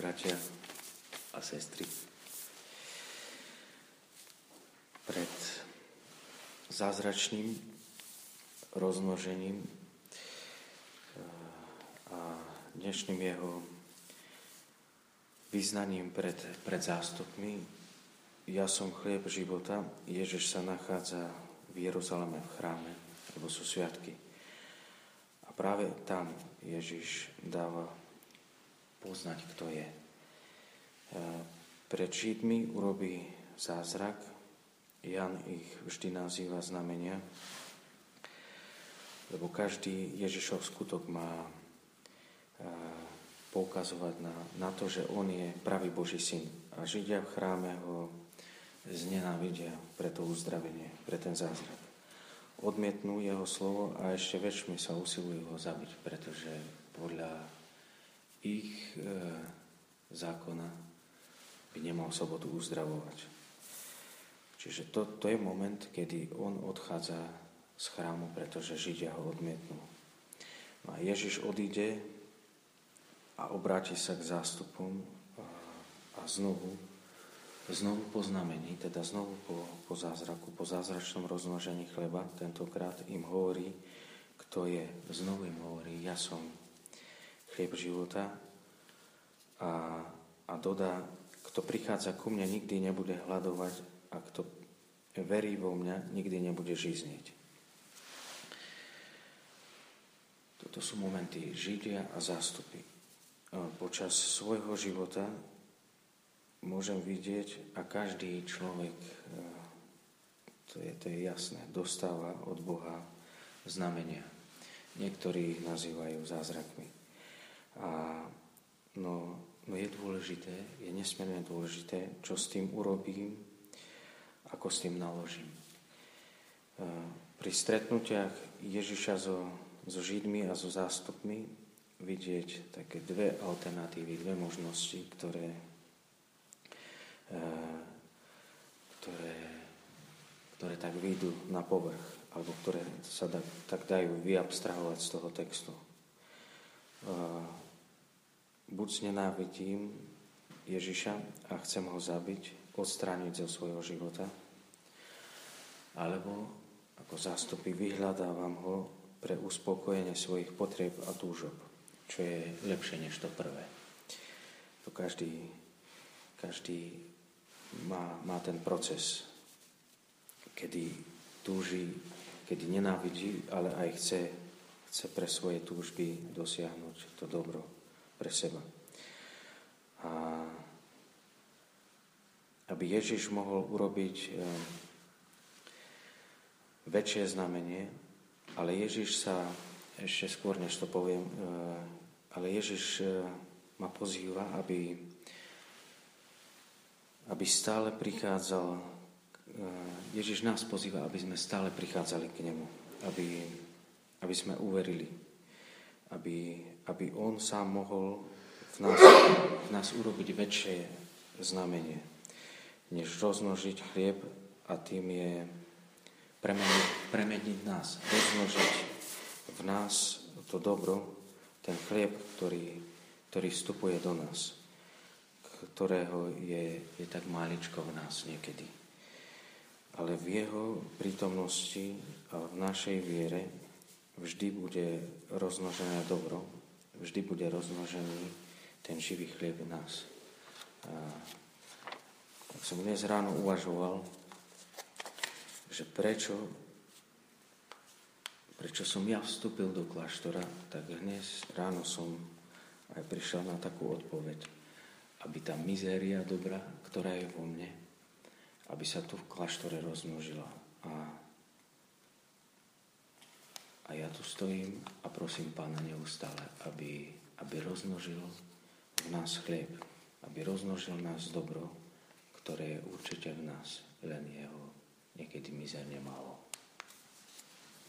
bratia a sestry. Pred zázračným rozmnožením eh, a dnešným jeho vyznaním pred, pred zástupmi Ja som chlieb života, Ježiš sa nachádza v Jeruzaleme v chráme, lebo sú sviatky. A práve tam Ježiš dáva poznať, kto je. E, pred Židmi urobí zázrak, Jan ich vždy nazýva znamenia, lebo každý Ježišov skutok má e, poukazovať na, na to, že on je pravý Boží syn. A Židia v chráme ho znenávidia pre to uzdravenie, pre ten zázrak. Odmietnú jeho slovo a ešte väčšmi sa usilujú ho zabiť, pretože podľa ich e, zákona by nemal sobotu uzdravovať. Čiže to, to je moment, kedy on odchádza z chrámu, pretože Židia ho odmietnú. No a Ježiš odíde a obráti sa k zástupom a, a znovu, znovu po znamení, teda znovu po, po zázraku, po zázračnom rozmnožení chleba, tentokrát im hovorí, kto je, znovu im hovorí, ja som chlieb života a, a dodá, kto prichádza ku mne, nikdy nebude hľadovať a kto verí vo mňa, nikdy nebude žiznieť. Toto sú momenty Židia a zástupy. Počas svojho života môžem vidieť a každý človek, to je, to je jasné, dostáva od Boha znamenia. Niektorí ich nazývajú zázrakmi. A no, no je dôležité, je nesmierne dôležité, čo s tým urobím, ako s tým naložím. Pri stretnutiach Ježiša so, so Židmi a so zástupmi vidieť také dve alternatívy, dve možnosti, ktoré, ktoré, ktoré tak výjdu na povrch, alebo ktoré sa tak, tak dajú vyabstrahovať z toho textu buď znenávidím Ježiša a chcem ho zabiť, odstrániť zo svojho života, alebo ako zástupy vyhľadávam ho pre uspokojenie svojich potrieb a túžob, čo je lepšie než to prvé. To každý, každý má, má ten proces, kedy túži, kedy nenávidí, ale aj chce, chce pre svoje túžby dosiahnuť to dobro pre seba. A aby Ježiš mohol urobiť eh, väčšie znamenie, ale Ježiš sa, ešte skôr než to poviem, eh, ale Ježiš eh, ma pozýva, aby, aby stále prichádzal, Ježiš nás pozýva, aby sme stále prichádzali k Nemu, aby, aby sme uverili, aby, aby On sám mohol v nás, v nás urobiť väčšie znamenie, než rozmnožiť chlieb a tým je premeniť, premeniť nás, rozmnožiť v nás to dobro, ten chlieb, ktorý, ktorý vstupuje do nás, ktorého je, je tak maličko v nás niekedy. Ale v jeho prítomnosti a v našej viere vždy bude rozmnožené dobro, vždy bude rozmnožený ten živý chlieb v nás. A tak som dnes ráno uvažoval, že prečo, prečo som ja vstúpil do kláštora, tak dnes ráno som aj prišiel na takú odpoveď, aby tá mizéria dobra, ktorá je vo mne, aby sa tu v kláštore rozmnožila. A tu stojím a prosím Pána neustále, aby, aby rozmnožil v nás chlieb, aby rozmnožil nás dobro, ktoré je určite v nás, len jeho niekedy mizerne málo.